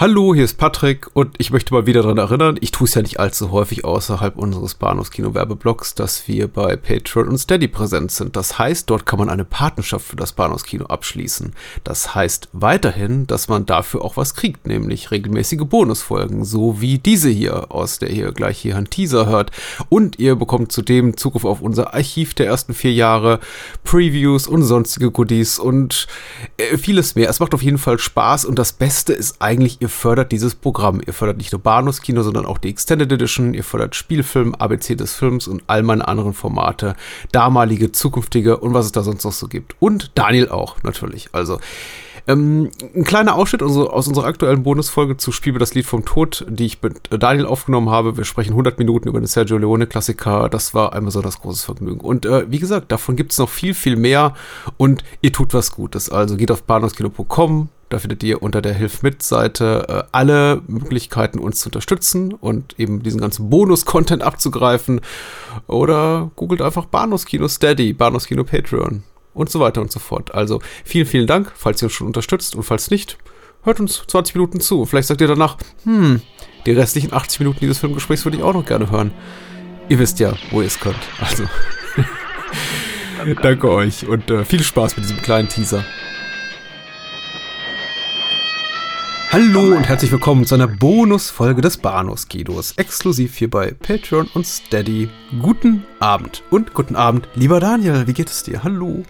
Hallo, hier ist Patrick und ich möchte mal wieder daran erinnern, ich tue es ja nicht allzu häufig außerhalb unseres Bahnhofskino-Werbeblocks, dass wir bei Patreon und Steady präsent sind. Das heißt, dort kann man eine Patenschaft für das Bahnhofskino abschließen. Das heißt weiterhin, dass man dafür auch was kriegt, nämlich regelmäßige Bonusfolgen, so wie diese hier, aus der ihr gleich hier einen Teaser hört. Und ihr bekommt zudem Zugriff auf unser Archiv der ersten vier Jahre, Previews und sonstige Goodies und äh, vieles mehr. Es macht auf jeden Fall Spaß und das Beste ist eigentlich, ihr fördert dieses Programm. Ihr fördert nicht nur Bahnhofskino, sondern auch die Extended Edition. Ihr fördert Spielfilm, ABC des Films und all meine anderen Formate. Damalige, zukünftige und was es da sonst noch so gibt. Und Daniel auch, natürlich. Also, ähm, ein kleiner Ausschnitt aus unserer aktuellen Bonusfolge zu Spiel das Lied vom Tod, die ich mit Daniel aufgenommen habe. Wir sprechen 100 Minuten über den Sergio Leone-Klassiker. Das war ein besonders großes Vergnügen. Und äh, wie gesagt, davon gibt es noch viel, viel mehr. Und ihr tut was Gutes. Also geht auf bahnhofskino.com, da findet ihr unter der Hilf mit-Seite äh, alle Möglichkeiten, uns zu unterstützen und eben diesen ganzen Bonus-Content abzugreifen. Oder googelt einfach Bahnhofskino Steady, Bahnhofskino Patreon und so weiter und so fort. Also vielen, vielen Dank, falls ihr uns schon unterstützt und falls nicht, hört uns 20 Minuten zu. Vielleicht sagt ihr danach, hm, die restlichen 80 Minuten dieses Filmgesprächs würde ich auch noch gerne hören. Ihr wisst ja, wo ihr es könnt. Also, danke euch und äh, viel Spaß mit diesem kleinen Teaser. Hallo und herzlich willkommen zu einer Bonusfolge des Bahnhofskinos, exklusiv hier bei Patreon und Steady. Guten Abend und guten Abend, lieber Daniel, wie geht es dir? Hallo.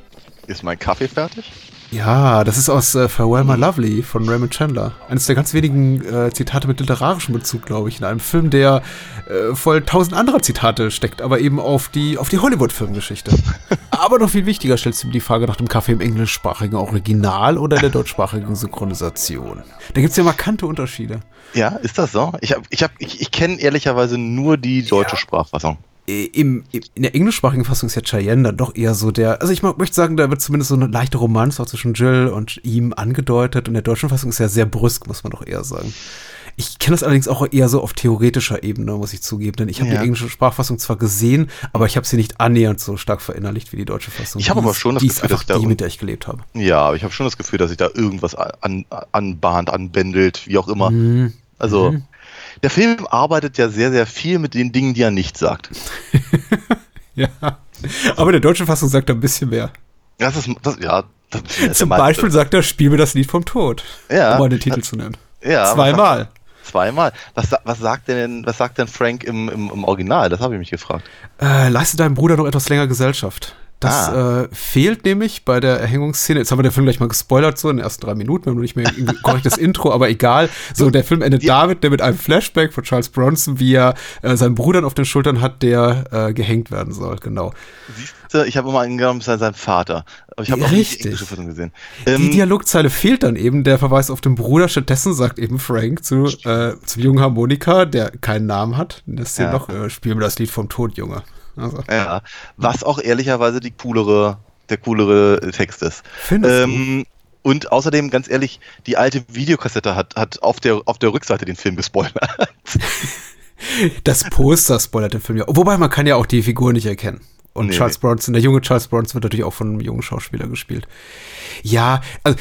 Ist mein Kaffee fertig? Ja, das ist aus äh, Farewell My Lovely von Raymond Chandler. Eines der ganz wenigen äh, Zitate mit literarischem Bezug, glaube ich, in einem Film, der äh, voll tausend anderer Zitate steckt, aber eben auf die, auf die Hollywood-Filmgeschichte. aber noch viel wichtiger stellst du mir die Frage nach dem Kaffee im englischsprachigen Original oder der deutschsprachigen Synchronisation. Da gibt es ja markante Unterschiede. Ja, ist das so? Ich, ich, ich, ich kenne ehrlicherweise nur die deutsche ja. Sprachfassung. Äh, im, in der englischsprachigen Fassung ist ja Cheyenne dann doch eher so der, also ich möchte sagen, da wird zumindest so eine leichte Romanze auch zwischen Jill und ihm angedeutet. Und in der deutschen Fassung ist ja sehr brüsk, muss man doch eher sagen. Ich kenne das allerdings auch eher so auf theoretischer Ebene, muss ich zugeben, denn ich habe ja. die englische Sprachfassung zwar gesehen, aber ich habe sie nicht annähernd so stark verinnerlicht wie die deutsche Fassung. Ich habe aber schon das Gefühl, dass die, mit der ich gelebt habe. Ja, aber ich habe schon das Gefühl, dass sich da irgendwas an, anbahnt, anbändelt, wie auch immer. Mhm. Also mhm der Film arbeitet ja sehr, sehr viel mit den Dingen, die er nicht sagt. ja. Aber der deutsche Fassung sagt er ein bisschen mehr. Das ist, das, ja. Das ist Zum Beispiel sagt er, spiel mir das Lied vom Tod. Ja. Um mal den Titel zu nennen. Ja. Zweimal. Zweimal. Was, was, sagt denn, was sagt denn Frank im, im, im Original? Das habe ich mich gefragt. Äh, leiste deinem Bruder noch etwas länger Gesellschaft. Das ah. äh, fehlt nämlich bei der Erhängungsszene. Jetzt haben wir den Film gleich mal gespoilert, so in den ersten drei Minuten. Wir haben noch nicht mehr ein korrektes Intro, aber egal. So, der Film endet damit, der mit einem Flashback von Charles Bronson, wie er äh, seinen Bruder auf den Schultern hat, der äh, gehängt werden soll. Genau. Siehst du, ich habe immer angenommen, es sei sein Vater. Aber ich habe auch nicht die englische Fassung gesehen. Ähm, die Dialogzeile fehlt dann eben, der Verweis auf den Bruder. Stattdessen sagt eben Frank zu, äh, zum jungen Harmonika, der keinen Namen hat, in der Szene ja. noch, äh, spiel mir das Lied vom Tod, Junge. Also. Ja, was auch ehrlicherweise die coolere, der coolere Text ist. Findest ähm, du? Und außerdem, ganz ehrlich, die alte Videokassette hat, hat auf, der, auf der Rückseite den Film gespoilert. Das Poster spoilert den Film ja. Wobei man kann ja auch die Figur nicht erkennen. Und nee, Charles Bronson, der junge Charles Bronson wird natürlich auch von einem jungen Schauspieler gespielt. Ja, also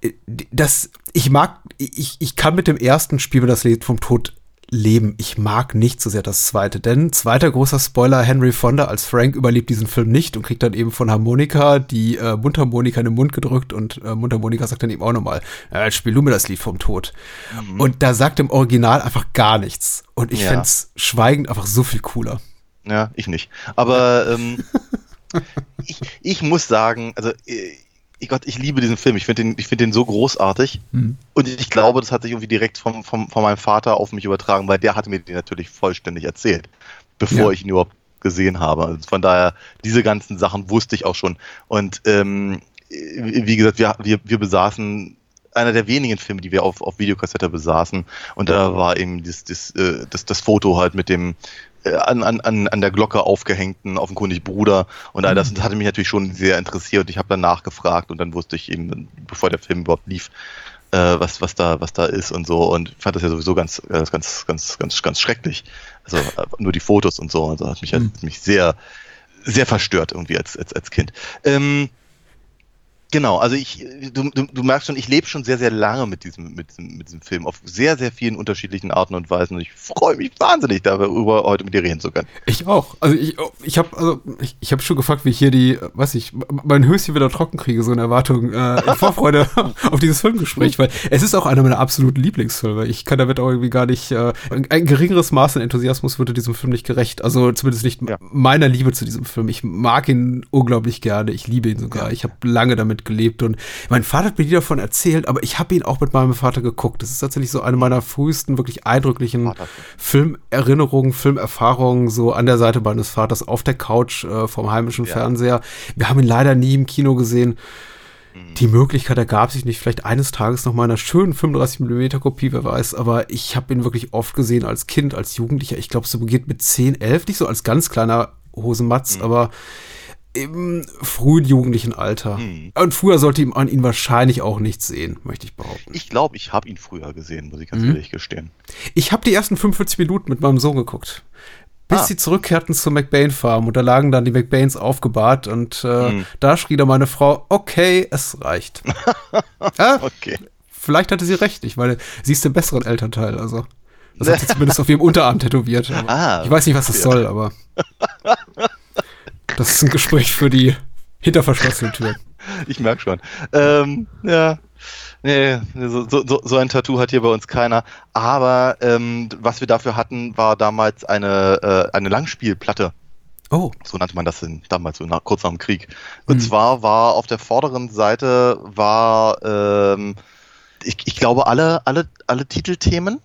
äh, das, ich mag, ich, ich kann mit dem ersten Spiel das Lied vom Tod leben. Ich mag nicht so sehr das zweite, denn zweiter großer Spoiler, Henry Fonda als Frank überlebt diesen Film nicht und kriegt dann eben von Harmonika die äh, Mundharmonika in den Mund gedrückt und äh, Mundharmonika sagt dann eben auch nochmal, äh, spiel du mir das Lied vom Tod. Mhm. Und da sagt im Original einfach gar nichts. Und ich ja. fände schweigend einfach so viel cooler. Ja, ich nicht. Aber ähm, ich, ich muss sagen, also äh, ich Gott, ich liebe diesen Film. Ich finde den, ich finde den so großartig. Mhm. Und ich glaube, das hat sich irgendwie direkt vom, vom, von meinem Vater auf mich übertragen, weil der hatte mir den natürlich vollständig erzählt, bevor ja. ich ihn überhaupt gesehen habe. Also von daher, diese ganzen Sachen wusste ich auch schon. Und ähm, wie gesagt, wir, wir, wir besaßen einer der wenigen Filme, die wir auf, auf Videokassette besaßen. Und da war eben das, das, äh, das, das Foto halt mit dem, äh, an, an, an der Glocke aufgehängten offenkundig Bruder und all das, mhm. hatte mich natürlich schon sehr interessiert. Ich habe dann nachgefragt und dann wusste ich eben, bevor der Film überhaupt lief, äh, was, was da, was da ist und so und fand das ja sowieso ganz, ganz, ganz, ganz, ganz, ganz schrecklich. Also äh, nur die Fotos und so, also hat mich, mhm. hat mich sehr, sehr verstört irgendwie als, als, als Kind. Ähm, Genau, also ich, du, du, du merkst schon, ich lebe schon sehr, sehr lange mit diesem, mit, diesem, mit diesem Film auf sehr, sehr vielen unterschiedlichen Arten und Weisen und ich freue mich wahnsinnig darüber, heute mit dir reden zu können. Ich auch. Also ich, ich habe also ich, ich hab schon gefragt, wie ich hier die, weiß ich, mein Höschen wieder trocken kriege, so eine Erwartung, äh, in Vorfreude auf dieses Filmgespräch, weil es ist auch einer meiner absoluten Lieblingsfilme. Ich kann damit auch irgendwie gar nicht, äh, ein geringeres Maß an Enthusiasmus würde diesem Film nicht gerecht. Also zumindest nicht ja. meiner Liebe zu diesem Film. Ich mag ihn unglaublich gerne. Ich liebe ihn sogar. Ja. Ich habe lange damit gelebt und mein Vater hat mir die davon erzählt, aber ich habe ihn auch mit meinem Vater geguckt. Das ist tatsächlich so eine meiner frühesten, wirklich eindrücklichen Filmerinnerungen, Filmerfahrungen, so an der Seite meines Vaters auf der Couch äh, vom heimischen ja. Fernseher. Wir haben ihn leider nie im Kino gesehen. Mhm. Die Möglichkeit ergab sich nicht, vielleicht eines Tages noch mal einer schönen 35mm Kopie, wer weiß, aber ich habe ihn wirklich oft gesehen als Kind, als Jugendlicher. Ich glaube, so beginnt mit 10, 11, nicht so als ganz kleiner Hosenmatz, mhm. aber im frühen jugendlichen Alter. Mhm. Und früher sollte man ihn wahrscheinlich auch nicht sehen, möchte ich behaupten. Ich glaube, ich habe ihn früher gesehen, muss ich ganz mhm. ehrlich gestehen. Ich habe die ersten 45 Minuten mit meinem Sohn geguckt. Bis ah. sie zurückkehrten zur McBain Farm und da lagen dann die McBains aufgebahrt und äh, mhm. da schrie dann meine Frau, okay, es reicht. ja, okay. Vielleicht hatte sie recht, ich meine, sie ist der besseren Elternteil, also. Das hat sie zumindest auf ihrem Unterarm tätowiert. Ah, ich weiß nicht, was das soll, aber. Das ist ein Gespräch für die hinter verschlossenen Türen. Ich merke schon. Ähm, ja. Nee, so, so, so, ein Tattoo hat hier bei uns keiner. Aber ähm, was wir dafür hatten, war damals eine, äh, eine Langspielplatte. Oh. So nannte man das in, damals, so nach, kurz nach dem Krieg. Und mhm. zwar war auf der vorderen Seite war, ähm, ich, ich glaube, alle, alle, alle Titelthemen.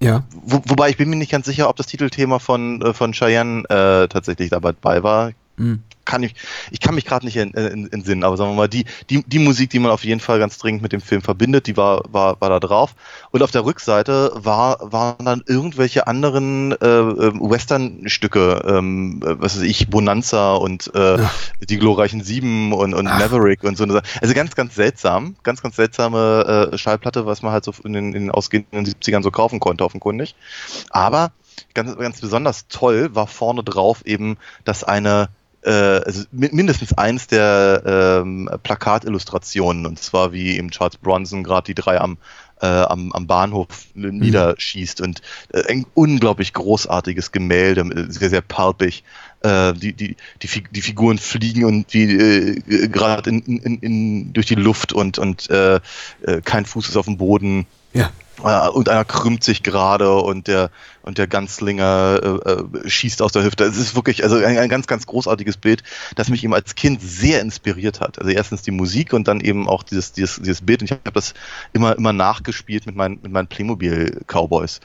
Ja. Wo, wobei ich bin mir nicht ganz sicher, ob das Titelthema von, äh, von Cheyenne äh, tatsächlich dabei war. Mhm. Kann ich, ich kann mich gerade nicht in Sinn, aber sagen wir mal, die, die, die Musik, die man auf jeden Fall ganz dringend mit dem Film verbindet, die war, war, war da drauf. Und auf der Rückseite war, waren dann irgendwelche anderen äh, ähm, Western-Stücke, ähm, was weiß ich, Bonanza und äh, ja. die glorreichen Sieben und, und Maverick und so. Also ganz, ganz seltsam, ganz, ganz seltsame äh, Schallplatte, was man halt so in den, in den ausgehenden 70ern so kaufen konnte, offenkundig. Aber ganz, ganz besonders toll war vorne drauf eben, dass eine äh, also mindestens eins der ähm, Plakatillustrationen, und zwar wie eben Charles Bronson gerade die drei am, äh, am, am Bahnhof mhm. niederschießt und äh, ein unglaublich großartiges Gemälde, sehr, sehr palpig. Äh, die, die, die, die Figuren fliegen und die äh, gerade in, in, in, durch die Luft und, und äh, äh, kein Fuß ist auf dem Boden. Ja. Äh, und einer krümmt sich gerade und der und der Ganzlinger äh, äh, schießt aus der Hüfte. Es ist wirklich also ein, ein, ganz ganz großartiges Bild, das mich eben als Kind sehr inspiriert hat. Also erstens die Musik und dann eben auch dieses dieses, dieses Bild. Und ich habe das immer immer nachgespielt mit meinen mit meinen Playmobil Cowboys,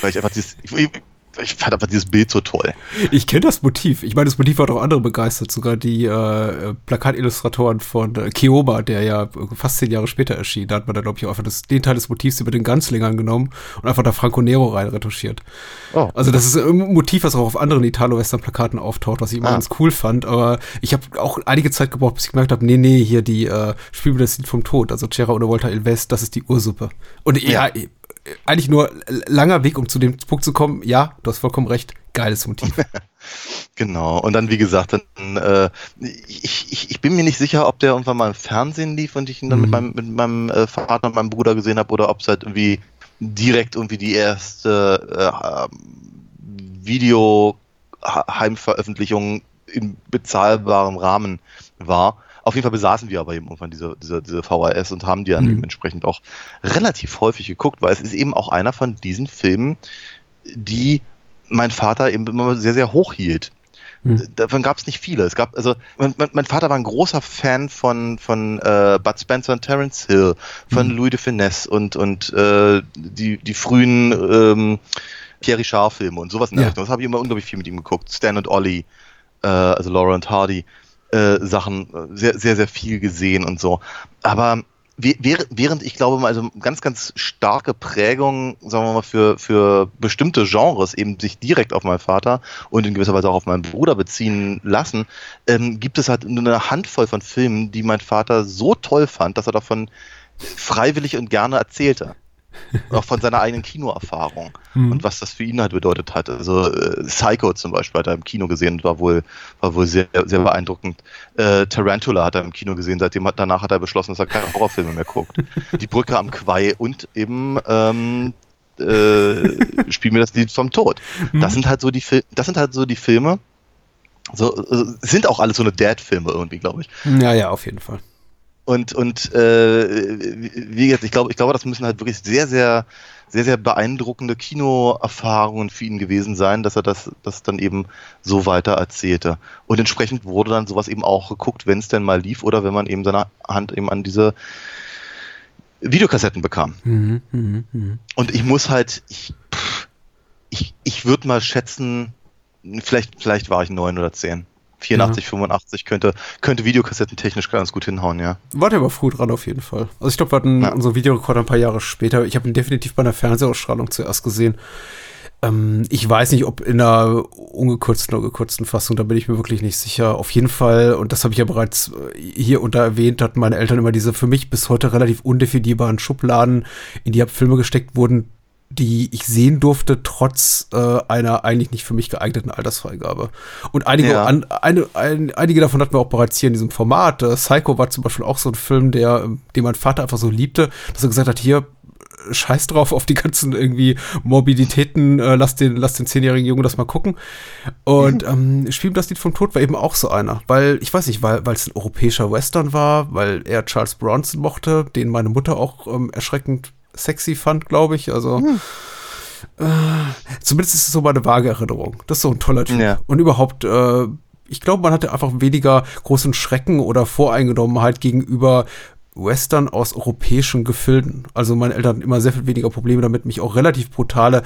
weil ich einfach dieses ich, ich fand einfach dieses Bild so toll. Ich kenne das Motiv. Ich meine, das Motiv hat auch andere begeistert. Sogar die äh, Plakatillustratoren von äh, Kioba, der ja fast zehn Jahre später erschien. Da hat man dann, glaube ich, auch einfach das, den Teil des Motivs über den Ganzlingern genommen und einfach da Franco Nero rein retuschiert. Oh. Also das ist ein Motiv, was auch auf anderen Italo-Western-Plakaten auftaucht, was ich immer ah. ganz cool fand. Aber ich habe auch einige Zeit gebraucht, bis ich gemerkt habe, nee, nee, hier die äh, Spiel das Lied vom Tod, also Cera oder Volta Il West, das ist die Ursuppe. Und ja, ja eigentlich nur langer Weg, um zu dem Punkt zu kommen. Ja, du hast vollkommen recht. Geiles Motiv. genau. Und dann, wie gesagt, dann, äh, ich, ich, ich bin mir nicht sicher, ob der irgendwann mal im Fernsehen lief und ich ihn dann mhm. mit meinem, mit meinem äh, Vater und meinem Bruder gesehen habe oder ob es halt irgendwie direkt irgendwie die erste äh, Video-Heimveröffentlichung in bezahlbarem Rahmen war. Auf jeden Fall besaßen wir aber eben irgendwann diese, diese, diese VHS und haben die dann mhm. eben entsprechend auch relativ häufig geguckt, weil es ist eben auch einer von diesen Filmen, die mein Vater eben immer sehr, sehr hoch hielt. Mhm. Davon gab es nicht viele. Es gab, also mein, mein, Vater war ein großer Fan von, von äh, Bud Spencer und Terence Hill, von mhm. Louis de Finesse und, und äh, die, die frühen ähm, Pierre Richard-Filme und sowas in der ja. Richtung. Das habe ich immer unglaublich viel mit ihm geguckt. Stan und Ollie, äh, also Laura und Hardy äh, Sachen äh, sehr, sehr, sehr viel gesehen und so. Aber während ich glaube also ganz, ganz starke Prägung, sagen wir mal, für, für bestimmte Genres eben sich direkt auf meinen Vater und in gewisser Weise auch auf meinen Bruder beziehen lassen, ähm, gibt es halt nur eine Handvoll von Filmen, die mein Vater so toll fand, dass er davon freiwillig und gerne erzählte. auch von seiner eigenen Kinoerfahrung mhm. und was das für ihn halt bedeutet hat. Also äh, Psycho zum Beispiel hat er im Kino gesehen und war wohl, war wohl sehr, sehr beeindruckend. Äh, Tarantula hat er im Kino gesehen, seitdem hat, danach hat er beschlossen, dass er keine Horrorfilme mehr guckt. Die Brücke am Quai und eben ähm, äh, Spiel mir das Lied vom Tod. Mhm. Das sind halt so die das sind halt so die Filme. So, äh, sind auch alles so eine Dad-Filme irgendwie, glaube ich. Ja, ja, auf jeden Fall. Und, und äh, wie gesagt, ich glaube, ich glaube, das müssen halt wirklich sehr, sehr, sehr, sehr beeindruckende Kinoerfahrungen für ihn gewesen sein, dass er das, das dann eben so weiter erzählte. Und entsprechend wurde dann sowas eben auch geguckt, wenn es denn mal lief oder wenn man eben seine Hand eben an diese Videokassetten bekam. Mhm, mh, mh. Und ich muss halt, ich, ich, ich würde mal schätzen, vielleicht, vielleicht war ich neun oder zehn. 84, ja. 85 könnte, könnte Videokassetten technisch ganz gut hinhauen, ja. War der aber früh dran auf jeden Fall. Also ich glaube, wir hatten ja. unsere Videorekorder ein paar Jahre später. Ich habe ihn definitiv bei einer Fernsehausstrahlung zuerst gesehen. Ähm, ich weiß nicht, ob in einer ungekürzten oder gekürzten Fassung, da bin ich mir wirklich nicht sicher. Auf jeden Fall, und das habe ich ja bereits äh, hier unter erwähnt, hatten meine Eltern immer diese für mich bis heute relativ undefinierbaren Schubladen, in die Filme gesteckt wurden, die ich sehen durfte, trotz äh, einer eigentlich nicht für mich geeigneten Altersfreigabe. Und einige, ja. an, eine, ein, einige davon hatten wir auch bereits hier in diesem Format. Äh, Psycho war zum Beispiel auch so ein Film, der, den mein Vater einfach so liebte, dass er gesagt hat, hier, scheiß drauf auf die ganzen irgendwie Morbiditäten, äh, lass den, lass den zehnjährigen Jungen das mal gucken. Und mhm. ähm, Spielen das Lied vom Tod war eben auch so einer, weil, ich weiß nicht, weil es ein europäischer Western war, weil er Charles Bronson mochte, den meine Mutter auch ähm, erschreckend sexy fand, glaube ich. Also hm. äh, zumindest ist es so meine vage Erinnerung. Das ist so ein toller Typ. Ja. Und überhaupt, äh, ich glaube, man hatte einfach weniger großen Schrecken oder Voreingenommenheit gegenüber Western aus europäischen Gefilden. Also meine Eltern hatten immer sehr viel weniger Probleme damit, mich auch relativ brutale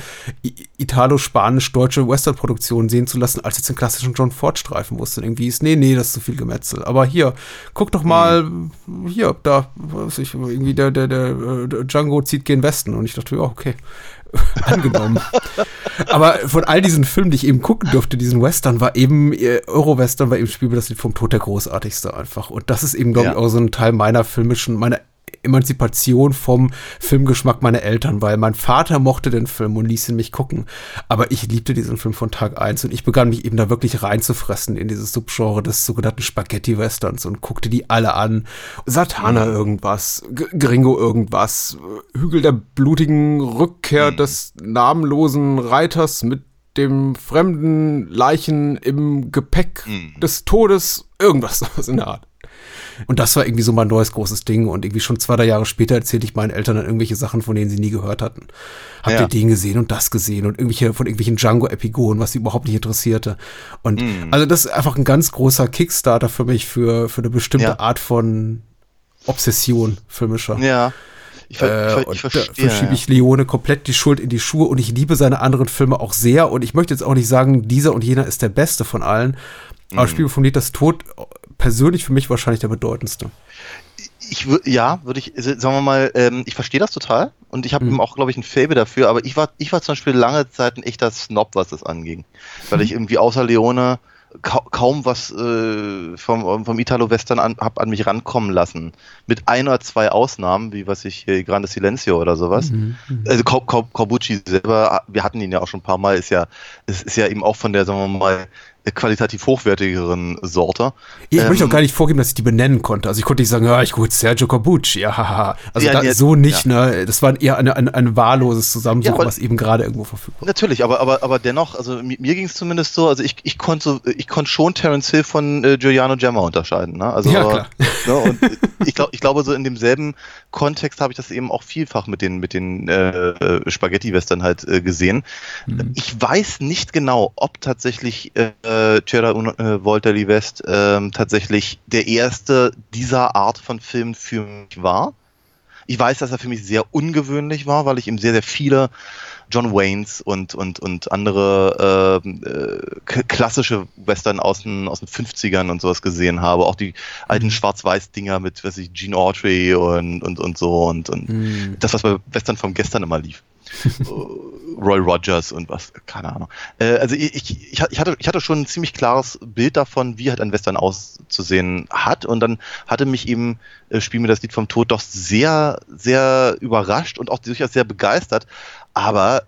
italo-spanisch-deutsche Western-Produktionen sehen zu lassen, als jetzt den klassischen John Ford-Streifen, dann irgendwie ist, nee, nee, das ist zu viel Gemetzel. Aber hier, guck doch mal, mhm. hier, da, weiß ich, irgendwie der, der, der, der Django zieht gen Westen. Und ich dachte, ja, okay. angenommen. Aber von all diesen Filmen, die ich eben gucken durfte, diesen Western, war eben, äh, Euro-Western war eben Spiel das Lied vom Tod der großartigste einfach. Und das ist eben, glaube ja. ich, auch so ein Teil meiner filmischen, meiner Emanzipation vom Filmgeschmack meiner Eltern, weil mein Vater mochte den Film und ließ ihn mich gucken. Aber ich liebte diesen Film von Tag eins und ich begann mich eben da wirklich reinzufressen in dieses Subgenre des sogenannten Spaghetti-Westerns und guckte die alle an. Satana irgendwas, G Gringo irgendwas, Hügel der blutigen Rückkehr mhm. des namenlosen Reiters mit dem fremden Leichen im Gepäck mhm. des Todes, irgendwas in der Art. Und das war irgendwie so mein neues großes Ding. Und irgendwie schon zwei, drei Jahre später erzählte ich meinen Eltern dann irgendwelche Sachen, von denen sie nie gehört hatten. Habt ja. ihr den gesehen und das gesehen und irgendwelche von irgendwelchen Django-Epigonen, was sie überhaupt nicht interessierte. Und mm. also das ist einfach ein ganz großer Kickstarter für mich für, für eine bestimmte ja. Art von Obsession filmischer. Ja. Ich, ver äh, ich, ver ich verstehe. schiebe ich Leone komplett die Schuld in die Schuhe und ich liebe seine anderen Filme auch sehr. Und ich möchte jetzt auch nicht sagen, dieser und jener ist der beste von allen. Aber mm. Spiel von Lied Tod persönlich für mich wahrscheinlich der bedeutendste. Ich würde, ja, würde ich, sagen wir mal, ähm, ich verstehe das total und ich habe mhm. auch, glaube ich, ein Faible dafür, aber ich war, ich war zum Beispiel lange Zeit ein echter Snob, was das anging. Weil ich irgendwie außer Leone ka kaum was äh, vom, vom Italo-Western an, hab an mich rankommen lassen. Mit ein oder zwei Ausnahmen, wie was ich hier Grande Silencio oder sowas. Mhm, mhm. also Corbucci selber, wir hatten ihn ja auch schon ein paar Mal, ist ja, ist, ist ja eben auch von der, sagen wir mal, qualitativ hochwertigeren Sorte. Ich ähm, möchte auch gar nicht vorgeben, dass ich die benennen konnte. Also ich konnte nicht sagen, ja, ich gucke Sergio Corbucci, ja, haha. Also ja, da, ja, so nicht, ja. ne? Das war eher ein, ein, ein wahlloses Zusammensuchen, was eben gerade irgendwo verfügbar war. Natürlich, aber, aber, aber dennoch, also mir, mir ging es zumindest so, also ich, ich konnte ich konnte schon Terence Hill von äh, Giuliano Gemma unterscheiden, ne? Also, ja, klar. Ne, und ich glaube, ich glaube, so in demselben Kontext habe ich das eben auch vielfach mit den, mit den äh, Spaghetti-Western halt äh, gesehen. Mhm. Ich weiß nicht genau, ob tatsächlich äh, Cera äh, Volta West äh, tatsächlich der erste dieser Art von Film für mich war. Ich weiß, dass er für mich sehr ungewöhnlich war, weil ich ihm sehr, sehr viele John Waynes und, und, und andere äh, äh, klassische Western aus den, aus den 50ern und sowas gesehen habe. Auch die alten mhm. Schwarz-Weiß-Dinger mit, weiß ich, Gene Autry und, und, und so und, und mm. das, was bei Western vom gestern immer lief. Roy Rogers und was, keine Ahnung. Äh, also ich, ich, ich, hatte, ich hatte schon ein ziemlich klares Bild davon, wie halt ein Western auszusehen hat. Und dann hatte mich eben äh, Spiel mir das Lied vom Tod doch sehr, sehr überrascht und auch durchaus sehr begeistert. Aber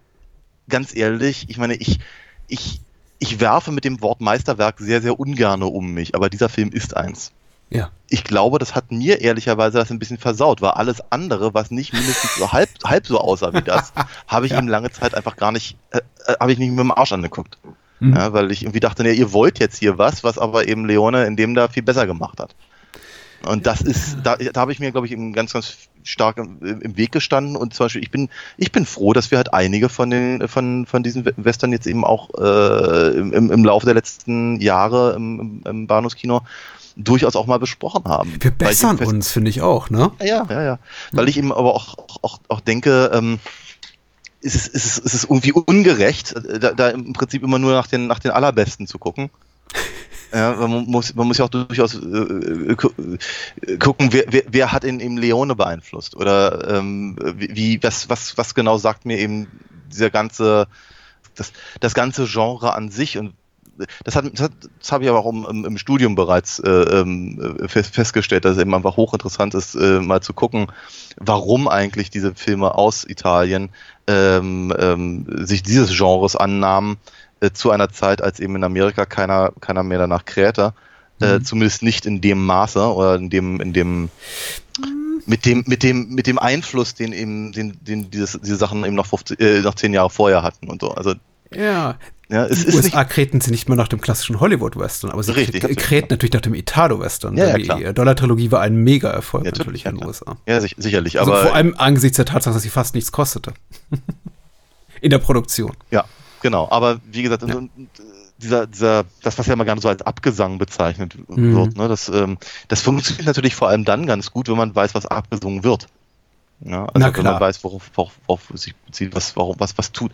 ganz ehrlich, ich meine, ich, ich, ich werfe mit dem Wort Meisterwerk sehr, sehr ungerne um mich, aber dieser Film ist eins. Ja. Ich glaube, das hat mir ehrlicherweise das ein bisschen versaut, weil alles andere, was nicht mindestens so halb, halb so aussah wie das, habe ich ja. ihm lange Zeit einfach gar nicht, äh, äh, habe ich nicht mit dem Arsch angeguckt. Mhm. Ja, weil ich irgendwie dachte, nee, ihr wollt jetzt hier was, was aber eben Leone in dem da viel besser gemacht hat. Und das ist, da, da habe ich mir, glaube ich, ganz, ganz stark im, im, Weg gestanden. Und zum Beispiel, ich bin, ich bin froh, dass wir halt einige von den, von, von diesen Western jetzt eben auch äh, im, im Laufe der letzten Jahre im, im Bahnhofskino durchaus auch mal besprochen haben. Wir bessern uns, finde ich auch, ne? Ja, ja, ja. Weil ich eben aber auch, auch, auch denke, ähm, ist es, ist, es, ist es irgendwie ungerecht, da, da im Prinzip immer nur nach den, nach den Allerbesten zu gucken. Ja, man muss, man muss ja auch durchaus äh, äh, gucken, wer, wer, wer hat ihn eben Leone beeinflusst oder ähm, wie, was, was, was genau sagt mir eben dieser ganze, das, das ganze Genre an sich und das, hat, das, das habe ich aber auch im, im Studium bereits äh, ähm, fest, festgestellt, dass es eben einfach hochinteressant ist, äh, mal zu gucken, warum eigentlich diese Filme aus Italien ähm, ähm, sich dieses Genres annahmen, äh, zu einer Zeit, als eben in Amerika keiner, keiner mehr danach krähte. Äh, mhm. zumindest nicht in dem Maße oder in dem, in dem, mit dem, mit dem, mit dem Einfluss, den eben, den, den dieses, diese Sachen eben noch, 50, äh, noch zehn Jahre vorher hatten und so. Also ja, ja, es in den USA kräten sie nicht mehr nach dem klassischen Hollywood-Western, aber sie richtig, kräten natürlich nach dem Italo-Western. Ja, ja, die Dollar-Trilogie war ein Mega-Erfolg ja, natürlich in den USA. Ja, sicherlich. Also aber vor allem angesichts der Tatsache, dass sie fast nichts kostete. in der Produktion. Ja, genau. Aber wie gesagt, ja. dieser, dieser, das, was ja immer gerne so als Abgesang bezeichnet mhm. wird, ne, das, ähm, das funktioniert natürlich vor allem dann ganz gut, wenn man weiß, was abgesungen wird. Ja, also Na wenn man weiß, worauf, worauf, worauf sich bezieht, was, warum, was, was tut.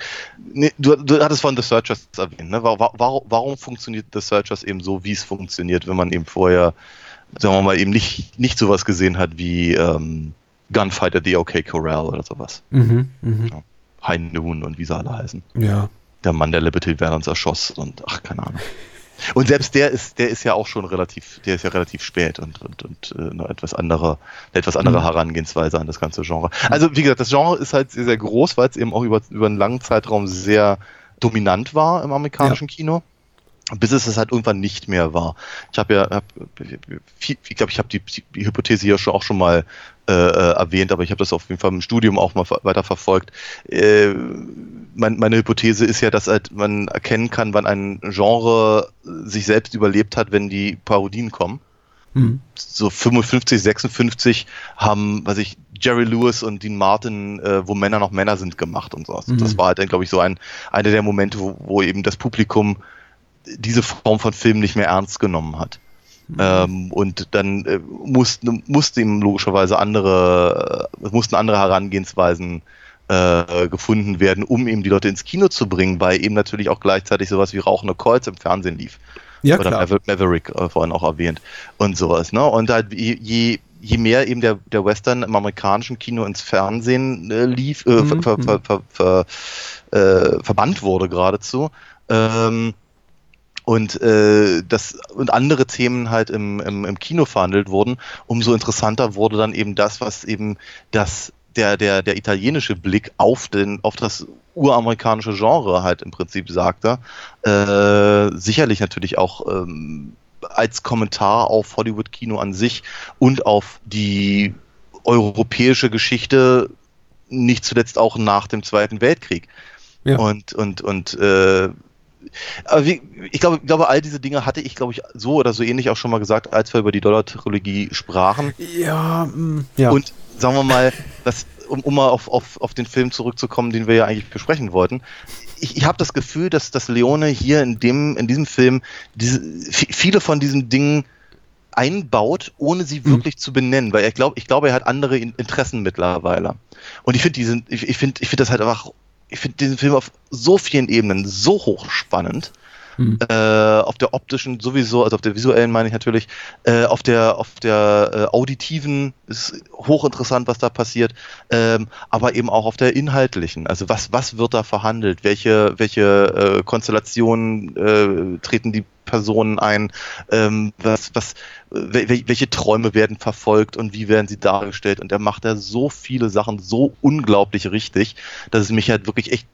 Nee, du, du hattest von The Searchers erwähnt, ne? Warum, warum, warum funktioniert The Searchers eben so, wie es funktioniert, wenn man eben vorher, sagen wir mal, eben nicht, nicht sowas gesehen hat wie ähm, Gunfight at the OK Corral oder sowas. Mhm, mh. ja. High Noon und wie sie alle heißen. Ja. Der Mann, der Liberty Valance erschoss und ach, keine Ahnung. Und selbst der ist, der ist ja auch schon relativ, der ist ja relativ spät und, und, und äh, eine etwas andere, eine etwas andere mhm. Herangehensweise an das ganze Genre. Also wie gesagt, das Genre ist halt sehr, sehr groß, weil es eben auch über, über einen langen Zeitraum sehr dominant war im amerikanischen ja. Kino bis es es halt irgendwann nicht mehr war. Ich habe ja, hab, ich glaube, ich habe die, die, Hypothese hier schon auch schon mal äh, äh, erwähnt, aber ich habe das auf jeden Fall im Studium auch mal weiter verfolgt. Äh, mein, meine Hypothese ist ja, dass halt man erkennen kann, wann ein Genre sich selbst überlebt hat, wenn die Parodien kommen. Mhm. So 55, 56 haben, was ich, Jerry Lewis und Dean Martin, äh, wo Männer noch Männer sind, gemacht und so. Mhm. Das war halt dann, glaube ich, so ein einer der Momente, wo, wo eben das Publikum diese Form von Film nicht mehr ernst genommen hat. Mhm. Ähm, und dann äh, mussten, musste ihm logischerweise andere, äh, mussten andere Herangehensweisen äh, gefunden werden, um eben die Leute ins Kino zu bringen, weil eben natürlich auch gleichzeitig sowas wie Rauchende Kreuz im Fernsehen lief. Ja, Oder klar. Maverick äh, vorhin auch erwähnt und sowas. Ne? Und halt je, je mehr eben der, der Western im amerikanischen Kino ins Fernsehen äh, lief, äh, mhm. ver, ver, ver, ver, verbannt wurde geradezu, ähm, und äh, das und andere Themen halt im, im, im Kino verhandelt wurden, umso interessanter wurde dann eben das, was eben das der der der italienische Blick auf den auf das uramerikanische Genre halt im Prinzip sagte. Äh, sicherlich natürlich auch ähm, als Kommentar auf Hollywood-Kino an sich und auf die europäische Geschichte, nicht zuletzt auch nach dem Zweiten Weltkrieg. Ja. Und, und, und äh, aber wie, ich glaube, ich glaube, all diese Dinge hatte ich, glaube ich, so oder so ähnlich auch schon mal gesagt, als wir über die Dollar-Trilogie sprachen. Ja, mm, ja. Und sagen wir mal, das, um, um mal auf, auf, auf den Film zurückzukommen, den wir ja eigentlich besprechen wollten. Ich, ich habe das Gefühl, dass, dass Leone hier in, dem, in diesem Film diese, viele von diesen Dingen einbaut, ohne sie mhm. wirklich mhm. zu benennen, weil ich glaube, ich glaube, er hat andere Interessen mittlerweile. Und ich finde diesen, ich, ich finde, ich finde das halt einfach ich finde diesen Film auf so vielen Ebenen so hochspannend mhm. äh, auf der optischen sowieso, also auf der visuellen meine ich natürlich, äh, auf der auf der äh, auditiven ist hochinteressant, was da passiert, ähm, aber eben auch auf der inhaltlichen. Also was was wird da verhandelt? Welche welche äh, Konstellationen äh, treten die Personen ein, ähm, was, was, welche Träume werden verfolgt und wie werden sie dargestellt. Und er macht da so viele Sachen so unglaublich richtig, dass es mich halt wirklich echt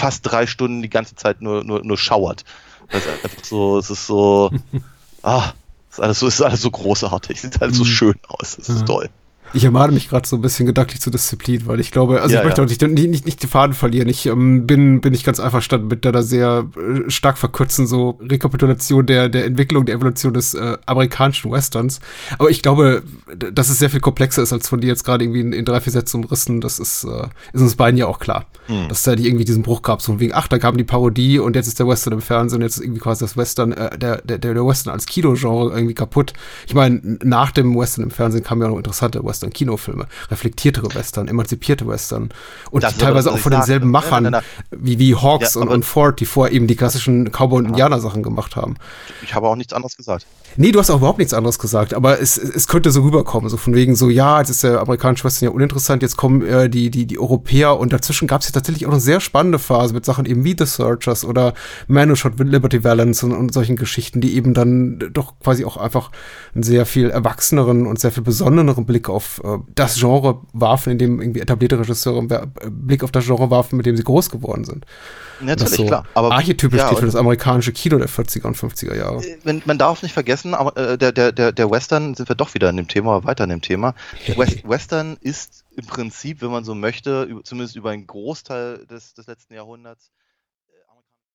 fast drei Stunden die ganze Zeit nur, nur, nur schauert. Das ist einfach so, es ist so, ah, es ist alles so, es ist alles so großartig, sieht alles so mhm. schön aus, es ist toll. Ich ermahne mich gerade so ein bisschen gedanklich zur Disziplin, weil ich glaube, also ja, ich möchte ja. auch nicht, nicht, nicht, die Faden verlieren. Ich ähm, bin, bin ich ganz einfach stand mit der da sehr äh, stark verkürzen, so Rekapitulation der, der Entwicklung, der Evolution des äh, amerikanischen Westerns. Aber ich glaube, dass es sehr viel komplexer ist, als von dir jetzt gerade irgendwie in, in, drei, vier Sätzen umrissen. Das ist, äh, ist uns beiden ja auch klar. Hm. Dass da die irgendwie diesen Bruch gab, so wegen, ach, da kam die Parodie und jetzt ist der Western im Fernsehen, jetzt ist irgendwie quasi das Western, äh, der, der, der Western als Kinogenre irgendwie kaputt. Ich meine, nach dem Western im Fernsehen kamen ja noch interessante Western-Kinofilme, reflektiertere Western, emanzipierte Western und teilweise auch von denselben Machern, nein, nein, nein. wie, wie Hawks ja, und, und Ford, die vorher eben die klassischen Cowboy- und Indianer-Sachen gemacht haben. Ich habe auch nichts anderes gesagt. Nee, du hast auch überhaupt nichts anderes gesagt, aber es, es könnte so rüberkommen, so von wegen so, ja, jetzt ist der amerikanische Western ja uninteressant, jetzt kommen äh, die, die, die Europäer und dazwischen gab es ja tatsächlich auch eine sehr spannende Phase mit Sachen eben wie The Searchers oder Man Who Shot Liberty Valance und, und solchen Geschichten, die eben dann doch quasi auch einfach einen sehr viel erwachseneren und sehr viel besondereren Blick auf äh, das Genre warfen, in dem irgendwie etablierte Regisseure äh, Blick auf das Genre warfen, mit dem sie groß geworden sind. Natürlich, so klar. Aber archetypisch ja, steht für das amerikanische Kino der 40er und 50er Jahre. Man, man darf nicht vergessen, aber, äh, der, der, der, der Western, sind wir doch wieder in dem Thema, weiter in dem Thema. West, Western ist im Prinzip, wenn man so möchte, zumindest über einen Großteil des, des letzten Jahrhunderts,